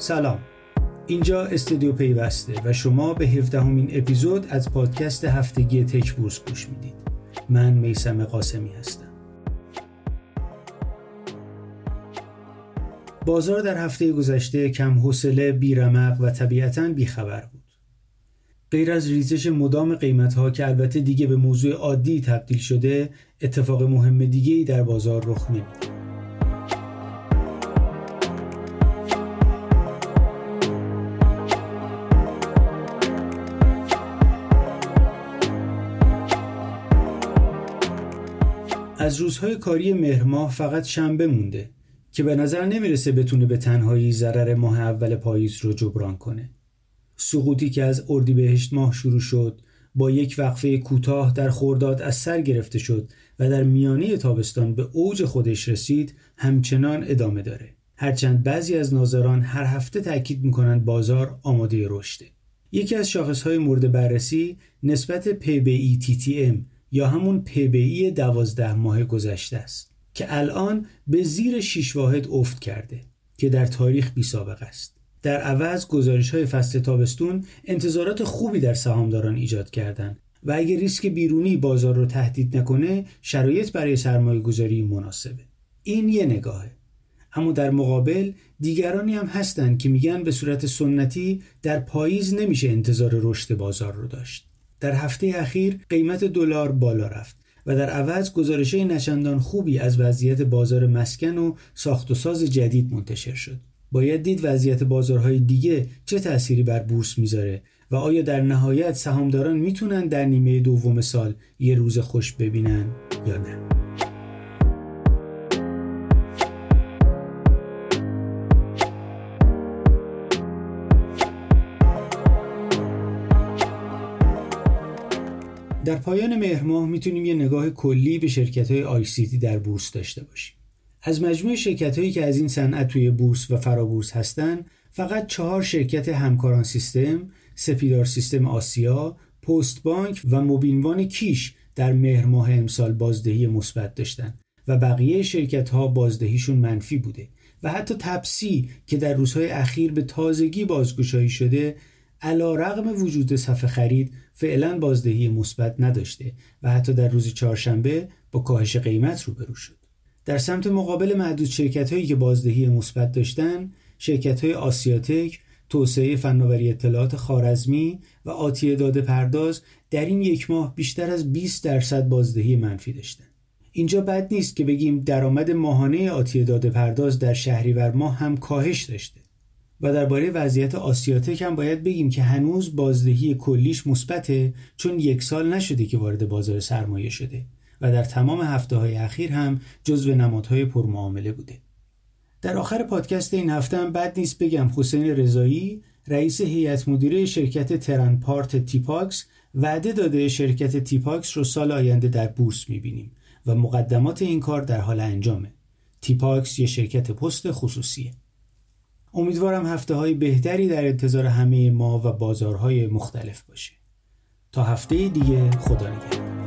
سلام اینجا استودیو پیوسته و شما به 17 همین اپیزود از پادکست هفتگی تک بورس گوش می‌دید من میسم قاسمی هستم بازار در هفته گذشته کم حوصله، بیرمق و طبیعتا بیخبر بود. غیر از ریزش مدام قیمت ها که البته دیگه به موضوع عادی تبدیل شده، اتفاق مهم دیگه ای در بازار رخ نمیده. از روزهای کاری مهرماه فقط شنبه مونده که به نظر نمی‌رسه بتونه به تنهایی ضرر ماه اول پاییز رو جبران کنه. سقوطی که از اردیبهشت ماه شروع شد با یک وقفه کوتاه در خورداد از سر گرفته شد و در میانه تابستان به اوج خودش رسید همچنان ادامه داره. هرچند بعضی از ناظران هر هفته تاکید می‌کنند بازار آماده رشده. یکی از شاخصهای مورد بررسی نسبت PBE یا همون PBE دوازده ماه گذشته است. که الان به زیر 6 واحد افت کرده که در تاریخ بی سابقه است. در عوض گزارش های فصل تابستون انتظارات خوبی در سهامداران ایجاد کردند و اگر ریسک بیرونی بازار رو تهدید نکنه شرایط برای سرمایه گذاری مناسبه. این یه نگاهه. اما در مقابل دیگرانی هم هستند که میگن به صورت سنتی در پاییز نمیشه انتظار رشد بازار رو داشت. در هفته اخیر قیمت دلار بالا رفت و در عوض گزارش نشندان خوبی از وضعیت بازار مسکن و ساخت و ساز جدید منتشر شد. باید دید وضعیت بازارهای دیگه چه تأثیری بر بورس می‌ذاره و آیا در نهایت سهامداران می‌تونن در نیمه دوم سال یه روز خوش ببینن یا نه؟ در پایان مهر ماه می‌تونیم یه نگاه کلی به شرکت های آی سی تی در بورس داشته باشیم. از مجموع شرکت هایی که از این صنعت توی بورس و فرابورس هستن فقط چهار شرکت همکاران سیستم، سپیدار سیستم آسیا، پست بانک و مبینوان کیش در مهر ماه امسال بازدهی مثبت داشتن و بقیه شرکت ها بازدهیشون منفی بوده و حتی تپسی که در روزهای اخیر به تازگی بازگشایی شده علا رقم وجود صفحه خرید فعلا بازدهی مثبت نداشته و حتی در روز چهارشنبه با کاهش قیمت روبرو شد. در سمت مقابل معدود شرکت هایی که بازدهی مثبت داشتن شرکت های آسیاتک، توسعه فناوری اطلاعات خارزمی و آتی داده پرداز در این یک ماه بیشتر از 20 درصد بازدهی منفی داشتن. اینجا بد نیست که بگیم درآمد ماهانه آتی داده پرداز در شهریور ماه هم کاهش داشته. و درباره وضعیت آسیاتک هم باید بگیم که هنوز بازدهی کلیش مثبته چون یک سال نشده که وارد بازار سرمایه شده و در تمام هفته های اخیر هم جزو نمادهای پرمعامله بوده. در آخر پادکست این هفته هم بد نیست بگم حسین رضایی رئیس هیئت مدیره شرکت ترنپارت تیپاکس وعده داده شرکت تیپاکس رو سال آینده در بورس می‌بینیم و مقدمات این کار در حال انجامه. تیپاکس یه شرکت پست خصوصیه. امیدوارم هفته های بهتری در انتظار همه ما و بازارهای مختلف باشه. تا هفته دیگه خدا نگهدار.